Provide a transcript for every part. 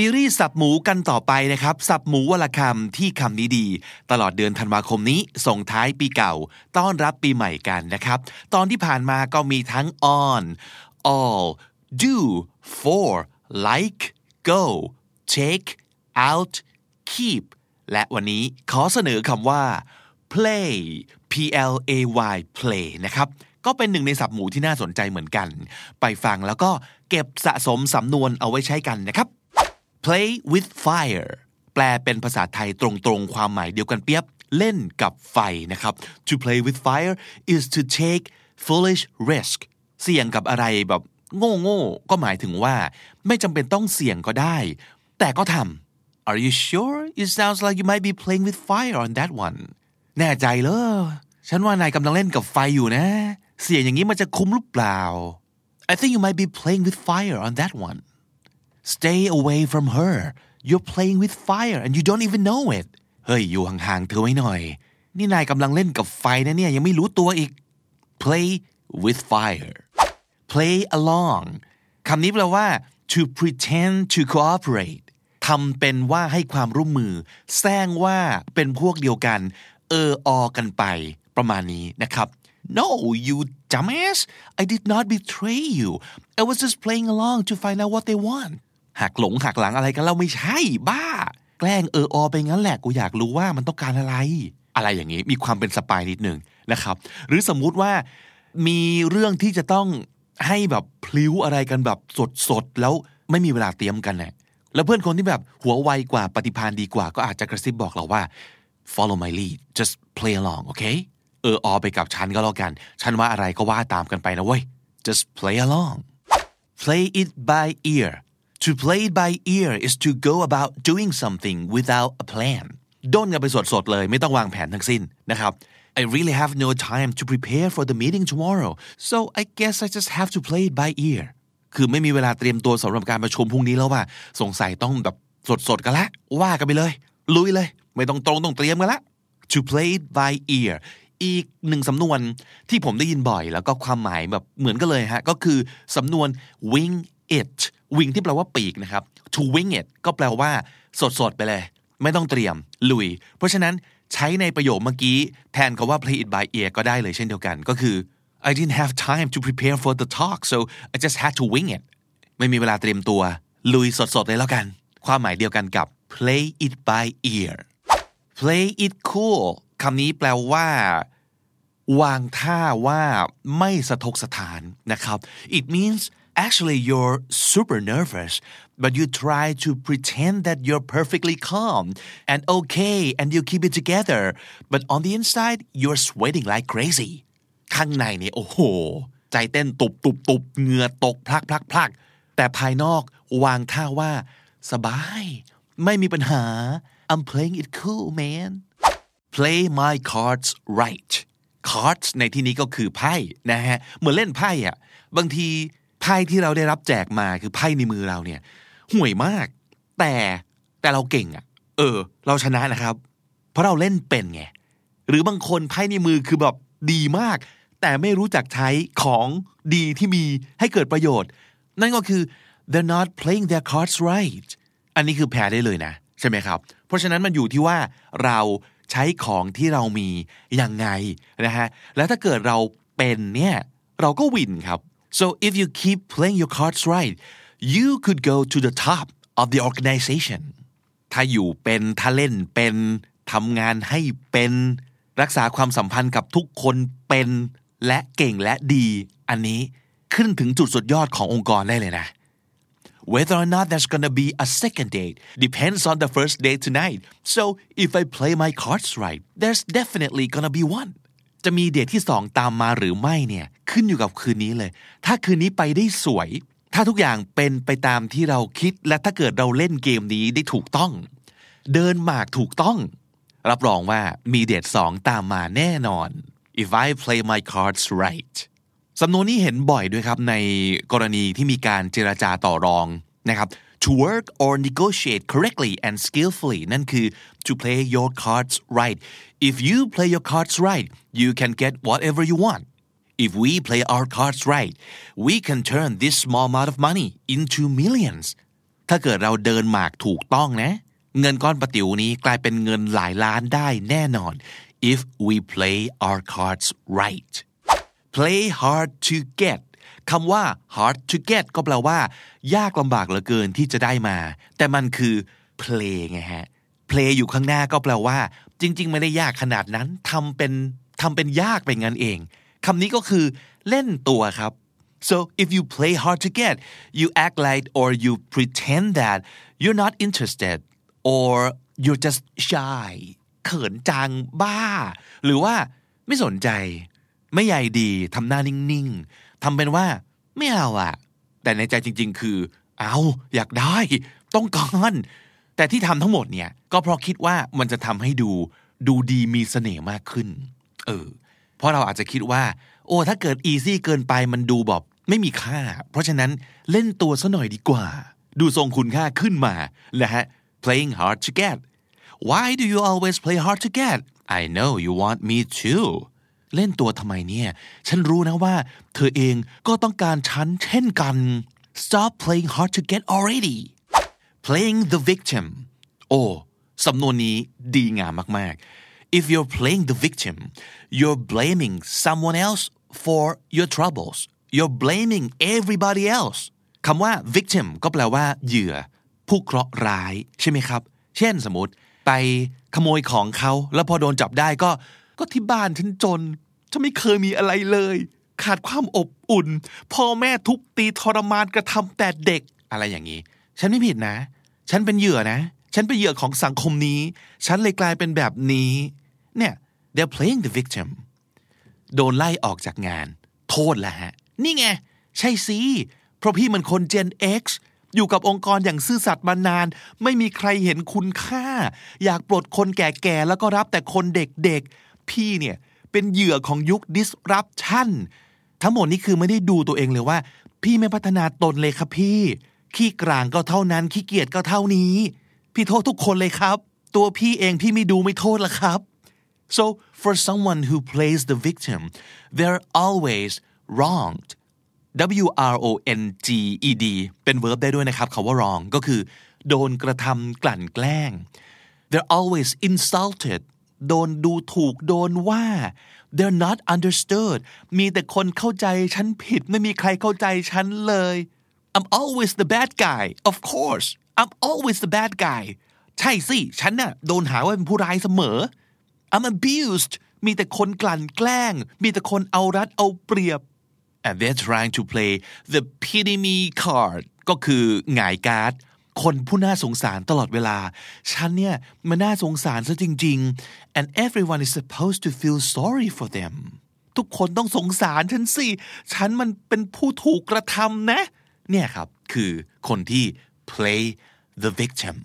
ซีรีส์สับหมูกันต่อไปนะครับ สับหมูวลคำที่คำนี้ดี ตลอดเดือนธันวาคมนี้ ส่งท้ายปีเก่า ต้อนรับปีใหม่กันนะครับ ตอนที่ผ่านมาก็มีทั้ง on all do for like go take out keep และวันนี้ขอเสนอคำว่า play p l a y play นะครับก็เป็นหนึ่งในศัพท์หมูที่น่าสนใจเหมือนกัน ไปฟังแล้วก็เก็บสะสมสำนวนเอาไว้ใช้กันนะครับ play with fire แปลเป็นภาษาไทยตรงๆ ความหมายเดียวกันเปียบเล่นกับไฟนะครับ to play with fire is to take foolish risk เสี่ยงกับอะไรแบบโง่ๆก็หมายถึงว่า ไม่จำเป็นต้องเสี่ยงก็ได้ แต่ก็ทำ Are you sure? It sounds like you might be playing with fire on that one แน่ใจเหรอฉันว่านายกำลังเล่นกับไฟอยู่นะ เสี่ยงอย่างนี้มันจะคุ้มหรือเปล่า I think you might be playing with fire on that one Stay away from her You're playing with fire and you don't even know it เฮ้ย อยู่ห่างๆเธอไว้หน่อย นี่นายกำลังเล่นกับไฟนะเนี่ย ยังไม่รู้ตัวอีก play with fire play along คำนี้แปลว่า to pretend to cooperate ทำเป็นว่าให้ความร่วมมือ แซงว่าเป็นพวกเดียวกัน เออออกันไป ประมาณนี้นะครับ No you dumbass I did not betray you I was just playing along to find out what they want หักหลงหักหลังอะไรกันเราไม่ใช่บ้า แกล้งเอออไปงั้นแหละกูอยากรู้ว่ามันต้องการอะไร อะไรอย่างนี้มีความเป็นสปายนิดนึงนะครับ หรือสมมุติว่ามีเรื่องที่จะต้องให้แบบพลิ้วอะไรกันแบบสดๆแล้วไม่มีเวลาเตรียมกันเนี่ยแล้วเพื่อนคนที่แบบหัวไวกว่าปฏิภาณดีกว่า ก็อาจจะกระซิบบอกเราว่า follow my lead just play along okay เอออไปกับฉันก็แล้วกัน ฉันว่าอะไรก็ว่าตามกันไปนะเว้ย just play along play it by ear to play it by ear is to go about doing something without a plan ด้นกันไปสดๆเลยไม่ต้องวางแผนทั้งสิ้นนะครับ I really have no time to prepare for the meeting tomorrow so I guess I just have to play it by ear คือไม่มีเวลาเตรียมตัวสำหรับการประชุมพรุ่งนี้แล้วว่า สงสัยต้องแบบสดๆกันละ ว่ากันไปเลย ลุยเลย ไม่ต้องตรงต้องเตรียมกันละ to play it by ear อีกหนึ่งสำนวนที่ผมได้ยินบ่อย แล้วก็ความหมายแบบเหมือนกันเลยฮะ ก็คือสำนวน wing it wing ที่แปลว่าปีกนะครับ to wing it ก็แปลว่า สดๆ ไปเลย ไม่ต้องเตรียม ลุย เพราะฉะนั้นใช้ในประโยคเมื่อกี้ แทนคาว่า play it by ear ก็ได้เลยเช่นเดียวกันก็คือ I didn't have time to prepare for the talk so I just had to wing it ไม่มีเวลาเตรียมตัว ลุยสดๆ เลยแล้วกัน ความหมายเดียวกันกับ play it by ear play it cool คำนี้แปลว่า วางท่าว่าไม่สะทกสถานนะครับ it means actually you're super nervous but you try to pretend that you're perfectly calm and okay and you keep it together but on the inside you're sweating like crazy ข้างในเนี่ยโอ้โห ใจเต้นตุบตุบตุบเหงื่อตกพลักพลักพลักแต่ภายนอกวางท่าว่า สบาย ไม่มีปัญหา I'm playing it cool man play my cards right cards ในที่นี้ก็คือไพ่นะฮะเหมือนเล่นไพ่อะบางที ไพ่ที่เราได้รับแจกมาคือไพ่ในมือเราเนี่ย ห่วยมาก แต่แต่เราเก่งอะเออ เราชนะนะครับ เพราะเราเล่นเป็นไงหรือบางคนไพ่ในมือคือแบบดีมาก แต่ไม่รู้จักใช้ของดีที่มีให้เกิดประโยชน์ นั่นก็คือ they're not playing their cards right อันนี้คือแพ้ได้เลยนะ ใช่ไหมครับ เพราะฉะนั้นมันอยู่ที่ว่าเราใช้ของที่เรามียังไงนะฮะ แล้วถ้าเกิดเราเป็นเนี่ย เราก็วินครับ so if you keep playing your cards right you could go to the top of the organization ถ้าอยู่เป็นถ้าเล่นเป็นทำงานให้เป็น รักษาความสัมพันธ์กับทุกคนเป็น และเก่งและดี อันนี้ขึ้นถึงจุดสุดยอดขององค์กรได้เลยนะ Whether or not there's gonna be a second date depends on the first date tonight. So if I play my cards right, there's definitely gonna be one. จะมีเดทที่สองตามมาหรือไม่เนี่ยขึ้นอยู่กับคืนนี้เลย ถ้าคืนนี้ไปได้สวย ถ้าทุกอย่างเป็นไปตามที่เราคิด และถ้าเกิดเราเล่นเกมนี้ได้ถูกต้อง เดินหมากถูกต้อง รับรองว่ามีเดทสองตามมาแน่นอน if I play my cards right สำนวนนี้เห็นบ่อยด้วยครับในกรณีที่มีการเจราจาต่อรองนะครับ to work or negotiate correctly and skillfully นั่นคือ to play your cards right if you play your cards right you can get whatever you want if we play our cards right we can turn this small amount of money into millions ถ้าเกิดเราเดินหมากถูกต้องนะ เงินก้อนประติ๋วนี้กลายเป็นเงินหลายล้านได้แน่นอน if we play our cards right play hard to get คำว่า hard to get ก็แปลว่า ยากลำบากเหลือเกินที่จะได้มา แต่มันคือ play ไงฮะ play อยู่ข้างหน้าก็แปลว่า จริง ๆ ไม่ได้ยากขนาดนั้นทำเป็นทำเป็นยากไปงั้นเองคำนี้ก็คือเล่นตัวครับ so if you play hard to get you act like or you pretend that you're not interested or you're just shy เขินจังบ้า หรือว่าไม่สนใจ ไม่ใหญ่ดีทำหน้านิ่งๆทำเป็นว่าไม่เอาอะแต่ในใจจริง ๆ คือ เอาอยากได้ ต้องการแต่ที่ทำทั้งหมดเนี่ยก็เพราะคิดว่ามันจะทำให้ดูดูดีมีเสน่ห์มากขึ้น เออ เพราะเราอาจจะคิดว่า โอ้ถ้าเกิดอีซี่เกินไปมันดูแบบไม่มีค่า เพราะฉะนั้นเล่นตัวซะหน่อยดีกว่า ดูทรงคุณค่าขึ้นมาและฮะ playing hard to get why do you always play hard to get I know you want me too เล่นตัวทำไมเนี่ย ฉันรู้นะว่า เธอเองก็ต้องการฉันเช่นกัน stop playing hard to get already playing the victim โอ้สำนวนนี้ดีงามมากๆ if you're playing the victim you're blaming someone else for your troubles you're blaming everybody else คำว่า victim ก็แปลว่า เหยื่อ ผู้เคราะห์ร้ายใช่ไหมครับ เช่นสมมติไปขโมยของเขา แล้วพอโดนจับได้ก็ก็ที่บ้านฉันจน ฉันไม่เคยมีอะไรเลย ขาดความอบอุ่น พ่อแม่ทุบตีทรมานกระทำแต่เด็กอะไรอย่างนี้ ฉันไม่ผิดนะ ฉันเป็นเหยื่อนะ ฉันเป็นเหยื่อของสังคมนี้ ฉันเลยกลายเป็นแบบนี้ เนี่ย they're playing the victim โดนไล่ออกจากงาน โทษแหละฮะ นี่ไง ใช่สิ เพราะพี่มันคน Gen X อยู่กับองค์กรอย่างซื่อสัตย์มานาน ไม่มีใครเห็นคุณค่า อยากปลดคนแก่ๆแล้วก็รับแต่คนเด็กๆ พี่เนี่ย เป็นเหยื่อของยุค disruption ทั้งหมดนี้คือไม่ได้ดูตัวเองเลยว่า พี่ไม่พัฒนาตนเลยครับพี่ ขี้กลางก็เท่านั้น ขี้เกียจก็เท่านี้ พี่โทษทุกคนเลยครับ ตัวพี่เองพี่ไม่ดูไม่โทษละครับ so for someone who plays the victim they're always wronged W R O N G E D เป็น verb ได้ด้วยนะครับคาว่า wrong ก็คือ โดนกระทำกลั่นแกล้ง they're always insulted โดนดูถูกโดนว่า they're not understood มีแต่คนเข้าใจฉันผิดไม่มีใครเข้าใจฉันเลย I'm always the bad guy of course I'm always the bad guy ใช่สิ ฉันน่ะโดนหาว่าเป็นผู้ร้ายเสมอ I'm abused มีแต่คนกลั่นแกล้ง มีแต่คนเอารัดเอาเปรียบ and they're trying to play the pity me card ก็คือหงายการ์ด คนผู้น่าสงสารตลอดเวลา ฉันเนี่ยมันน่าสงสารซะจริง ๆ and everyone is supposed to feel sorry for them ทุกคนต้องสงสารฉันสิ ฉันมันเป็นผู้ถูกกระทำนะ เนี่ยครับ คือคนที่ play the victim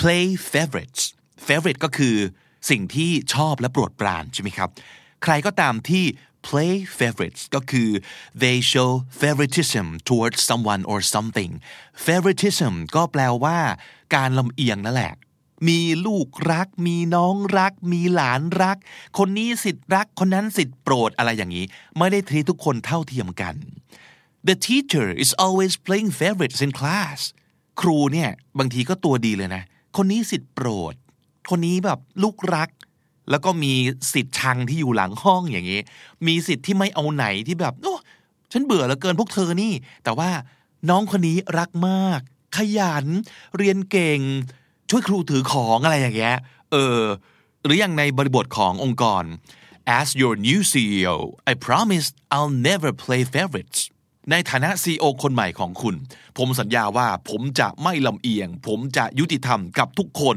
play favorites favorite ก็คือสิ่งที่ชอบและโปรดปรานใช่ไหมครับ ใครก็ตามที่ play favorites ก็คือ they show favoritism towards someone or something favoritism ก็แปลว่า การลำเอียงนั่นแหละ มีลูกรัก มีน้องรัก มีหลานรัก คนนี้สิทธิ์รัก คนนั้นสิทธิ์โปรดอะไรอย่างนี้ ไม่ได้ทีทุกคนเท่าเทียมกัน the teacher is always playing favorites in class ครูเนี่ยบางทีก็ตัวดีเลยนะ คนนี้สิทธิ์โปรด คนนี้แบบลูกรัก แล้วก็มีสิทธิ์ชังที่อยู่หลังห้องอย่างนี้ มีสิทธิ์ที่ไม่เอาไหนที่แบบโอ้ฉันเบื่อเหลือเกินพวกเธอนี่ แต่ว่าน้องคนนี้รักมาก ขยัน เรียนเก่ง ช่วยครูถือของอะไรอย่างเงี้ย เออ หรืออย่างในบริบทขององค์กร as your new CEO I promise I'll never play favorites ในฐานะ CEO คนใหม่ของคุณ ผมสัญญาว่าผมจะไม่ลำเอียง ผมจะยุติธรรมกับทุกคน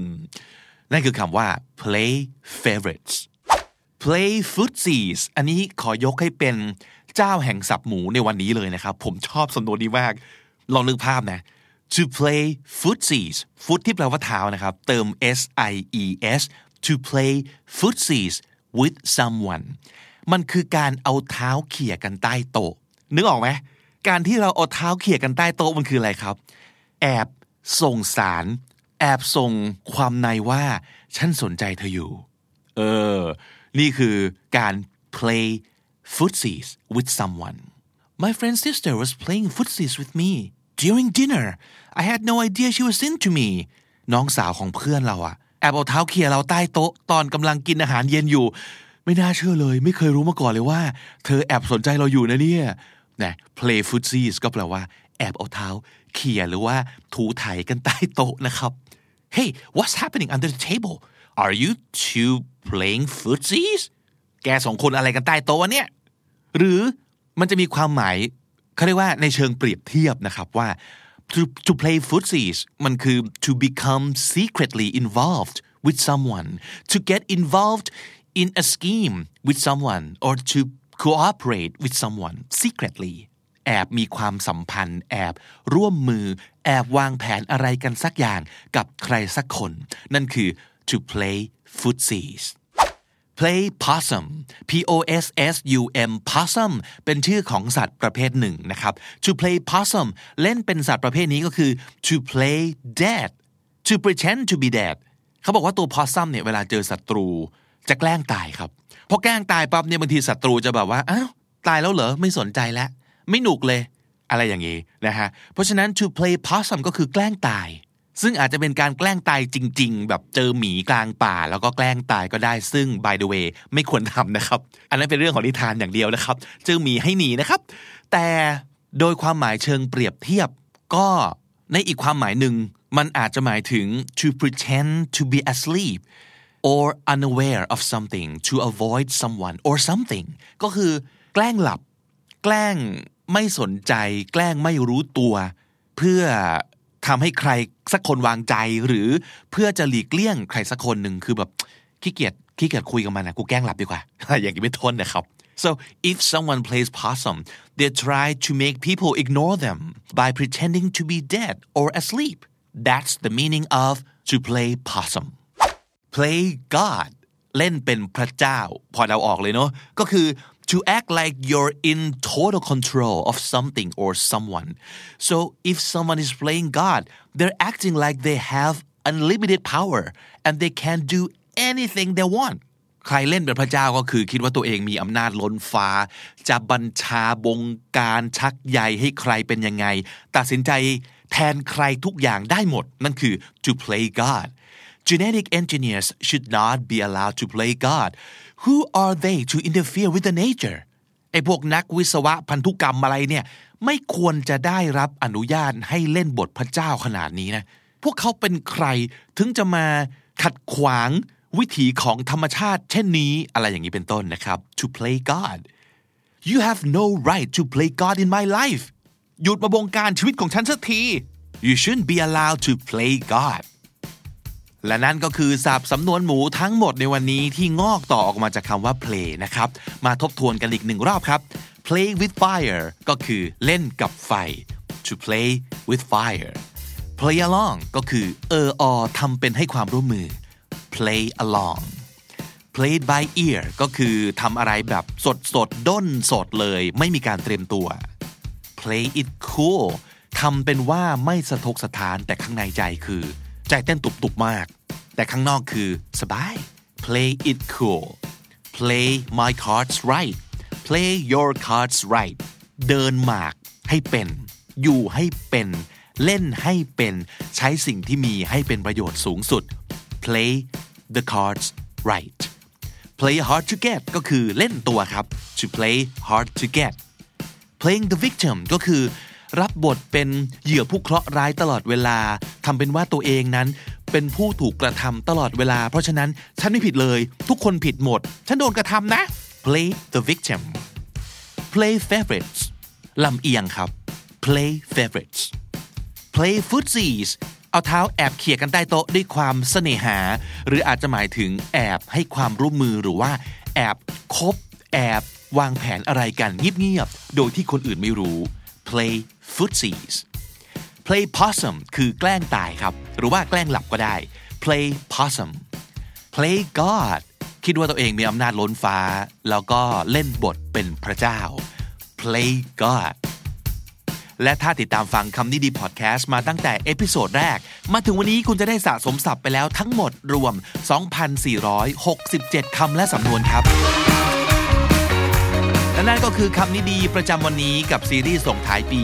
นั่นคือคำว่า play favorites play footsies อันนี้ขอยกให้เป็นเจ้าแห่งสับหมูในวันนี้เลยนะครับ ผมชอบสำนวนนี้มาก ลองนึกภาพนะ to play footsies foot ที่แปลว่าเท้านะครับ เติม s i e s to play footsies with someone มันคือการเอาเท้าเขี่ยกันใต้โต๊ะ นึกออกไหม การที่เราเอาเท้าเขี่ยกันใต้โต๊ะมันคืออะไรครับ แอบส่งสาร แอบส่งความในว่า ฉันสนใจเธออยู่ เออ นี่คือการ play footsies with someone My friend's sister was playing footsies with me during dinner I had no idea she was into me น้องสาวของเพื่อนเราอะแอบเอาเท้าเขี่ยเราใต้โต๊ะตอนกำลังกินอาหารเย็นอยู่ ไม่น่าเชื่อเลย ไม่เคยรู้มาก่อนเลยว่า เธอแอบสนใจเราอยู่นะเนี่ยนะ play footsies ก็แปลว่า แอบเอาเท้า เขี่ยหรือว่าถูไถกันใต้โต๊ะนะครับ Hey what's happening under the table Are you two playing footsies แกสองคนอะไรกันใต้โต๊ะเนี่ย หรือมันจะมีความหมายเขาเรียกว่าในเชิงเปรียบเทียบนะครับว่า to to play footsies มันคือ to become secretly involved with someone to get involved in a scheme with someone or to cooperate with someone secretly แอบมีความสัมพันธ์ แอบร่วมมือ แอบวางแผนอะไรกันสักอย่างกับใครสักคน นั่นคือ to play footsies play possum p o s s u m possum เป็นชื่อของสัตว์ประเภทหนึ่งนะครับ to play possum เล่นเป็นสัตว์ประเภทนี้ก็คือ to play dead to pretend to be dead เขาบอกว่าตัว possum เนี่ยเวลาเจอศัตรูจะแกล้งตายครับพอแกล้งตายปั๊บเนี่ยบางทีศัตรูจะแบบว่าอ้าวตายแล้วเหรอไม่สนใจแล้ว ไม่หนุกเลย อะไรอย่างนี้นะฮะเพราะฉะนั้น to play possum ก็คือแกล้งตาย ซึ่งอาจจะเป็นการแกล้งตายจริง ๆ แบบเจอหมีกลางป่า แล้วก็แกล้งตายก็ได้ซึ่ง by the way ไม่ควรทำนะครับ อันนั้นเป็นเรื่องของนิทานอย่างเดียวนะครับ เจอหมีให้หนีนะครับ แต่โดยความหมายเชิงเปรียบเทียบก็ในอีกความหมายหนึ่งมันอาจจะหมายถึง to pretend to be asleep or unaware of something to avoid someone or something ก็คือแกล้งหลับ แกล้ง ไม่สนใจแกล้งไม่รู้ตัว เพื่อทำให้ใครสักคนวางใจหรือเพื่อจะหลีกเลี่ยงใครสักคนหนึ่งคือแบบขี้เกียจขี้เกียจคุยกับมันนะกูแกล้งหลับดีกว่าอย่างนี้ไม่ทนนะครับ so if someone plays possum they try to make people ignore them by pretending to be dead or asleep that's the meaning of to play possum play God เล่นเป็นพระเจ้า พอเราออกเลยเนาะก็คือ to act like you're in total control of something or someone so if someone is playing God they're acting like they have unlimited power and they can do anything they want ใครเล่นเป็นพระเจ้าก็คือคิดว่าตัวเองมีอำนาจล้นฟ้า จะบัญชาบงการชักใยให้ใครเป็นยังไง ตัดสินใจแทนใครทุกอย่างได้หมด นั่นคือ to play God genetic engineers should not be allowed to play God who are they to interfere with the nature ไอ้พวกนักวิศวะพันธุกรรมอะไรเนี่ย ไม่ควรจะได้รับอนุญาตให้เล่นบทพระเจ้าขนาดนี้นะ พวกเขาเป็นใครถึงจะมาขัดขวางวิถีของธรรมชาติ เช่นนี้อะไรอย่างนี้เป็นต้นนะครับ to play God you have no right to play God in my life หยุดมาบงการชีวิตของฉันสักที you shouldn't be allowed to play God และนั่นก็คือศัพท์สำนวนหมูทั้งหมดในวันนี้ที่งอกต่อออกมาจากคำว่า play นะครับ มาทบทวนกันอีกหนึ่งรอบครับ play with fire ก็คือเล่นกับไฟ to play with fire play along ก็คือเอออทำเป็นให้ความร่วมมือ play along played by ear ก็คือทำอะไรแบบสดสดด้นสดเลย ไม่มีการเตรียมตัว play it cool ทำเป็นว่าไม่สะทกสะท้านแต่ข้างในใจคือ ใจเต้นตุบๆมาก แต่ข้างนอกคือสบาย play it cool play my cards right play your cards right เดินหมากให้เป็น อยู่ให้เป็น เล่นให้เป็น ใช้สิ่งที่มีให้เป็นประโยชน์สูงสุด play the cards right play hard to get ก็คือเล่นตัวครับ to play hard to get playing the victim ก็คือ รับบทเป็นเหยื่อผู้เคราะห์ร้ายตลอดเวลา ทำเป็นว่าตัวเองนั้น เป็นผู้ถูกกระทำตลอดเวลา เพราะฉะนั้นฉันไม่ผิดเลย ทุกคนผิดหมด ฉันโดนกระทำนะ play the victim play favorites ลำเอียงครับ play favorites play footsies เอาเท้าแอบเขี่ยกันใต้โต๊ะด้วยความเสน่หา หรืออาจจะหมายถึงแอบให้ความร่วมมือหรือว่า แอบคบ แอบวางแผนอะไรกันเงียบๆโดยที่คนอื่นไม่รู้ play footsies play possum คือแกล้งตายครับ หรือว่าแกล้งหลับก็ได้ play possum play God คิดว่าตัวเองมีอำนาจล้นฟ้า แล้วก็เล่นบทเป็นพระเจ้า play God และถ้าติดตามฟังคำนี้ดีพอดแคสต์มาตั้งแต่ episode แรก มาถึงวันนี้คุณจะได้สะสมศัพท์ไปแล้วทั้งหมดรวม 2,467 คำและสำนวนครับ และนั่นก็คือคำนี้ดีประจำวันนี้กับซีรีส์ส่งท้ายปี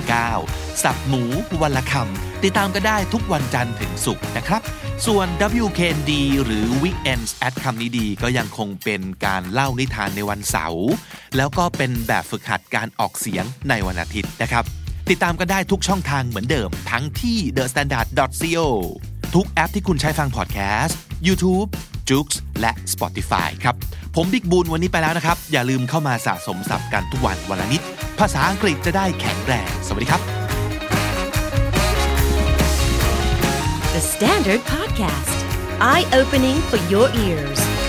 2019 สับหมูวันละคำติดตามก็ได้ทุกวันจันทร์ถึงศุกร์นะครับ ส่วน WKND หรือ Weekends at คำนี้ดีก็ยังคงเป็นการเล่านิทานในวันเสาร์แล้วก็เป็นแบบฝึกหัดการออกเสียงในวันอาทิตย์นะครับ ติดตามก็ได้ทุกช่องทางเหมือนเดิม ทั้งที่ thestandard.co ทุกแอปที่คุณใช้ฟังพอดแคสต์ YouTube j o o x และ Spotify ครับ ผมบิ๊กบูลวันนี้ไปแล้วนะครับ อย่าลืมเข้ามาสะสมศัพท์กันทุกวันวันละนิด ภาษาอังกฤษจะได้แข็งแรง สวัสดีครับ The Standard Podcast, eye opening for your ears.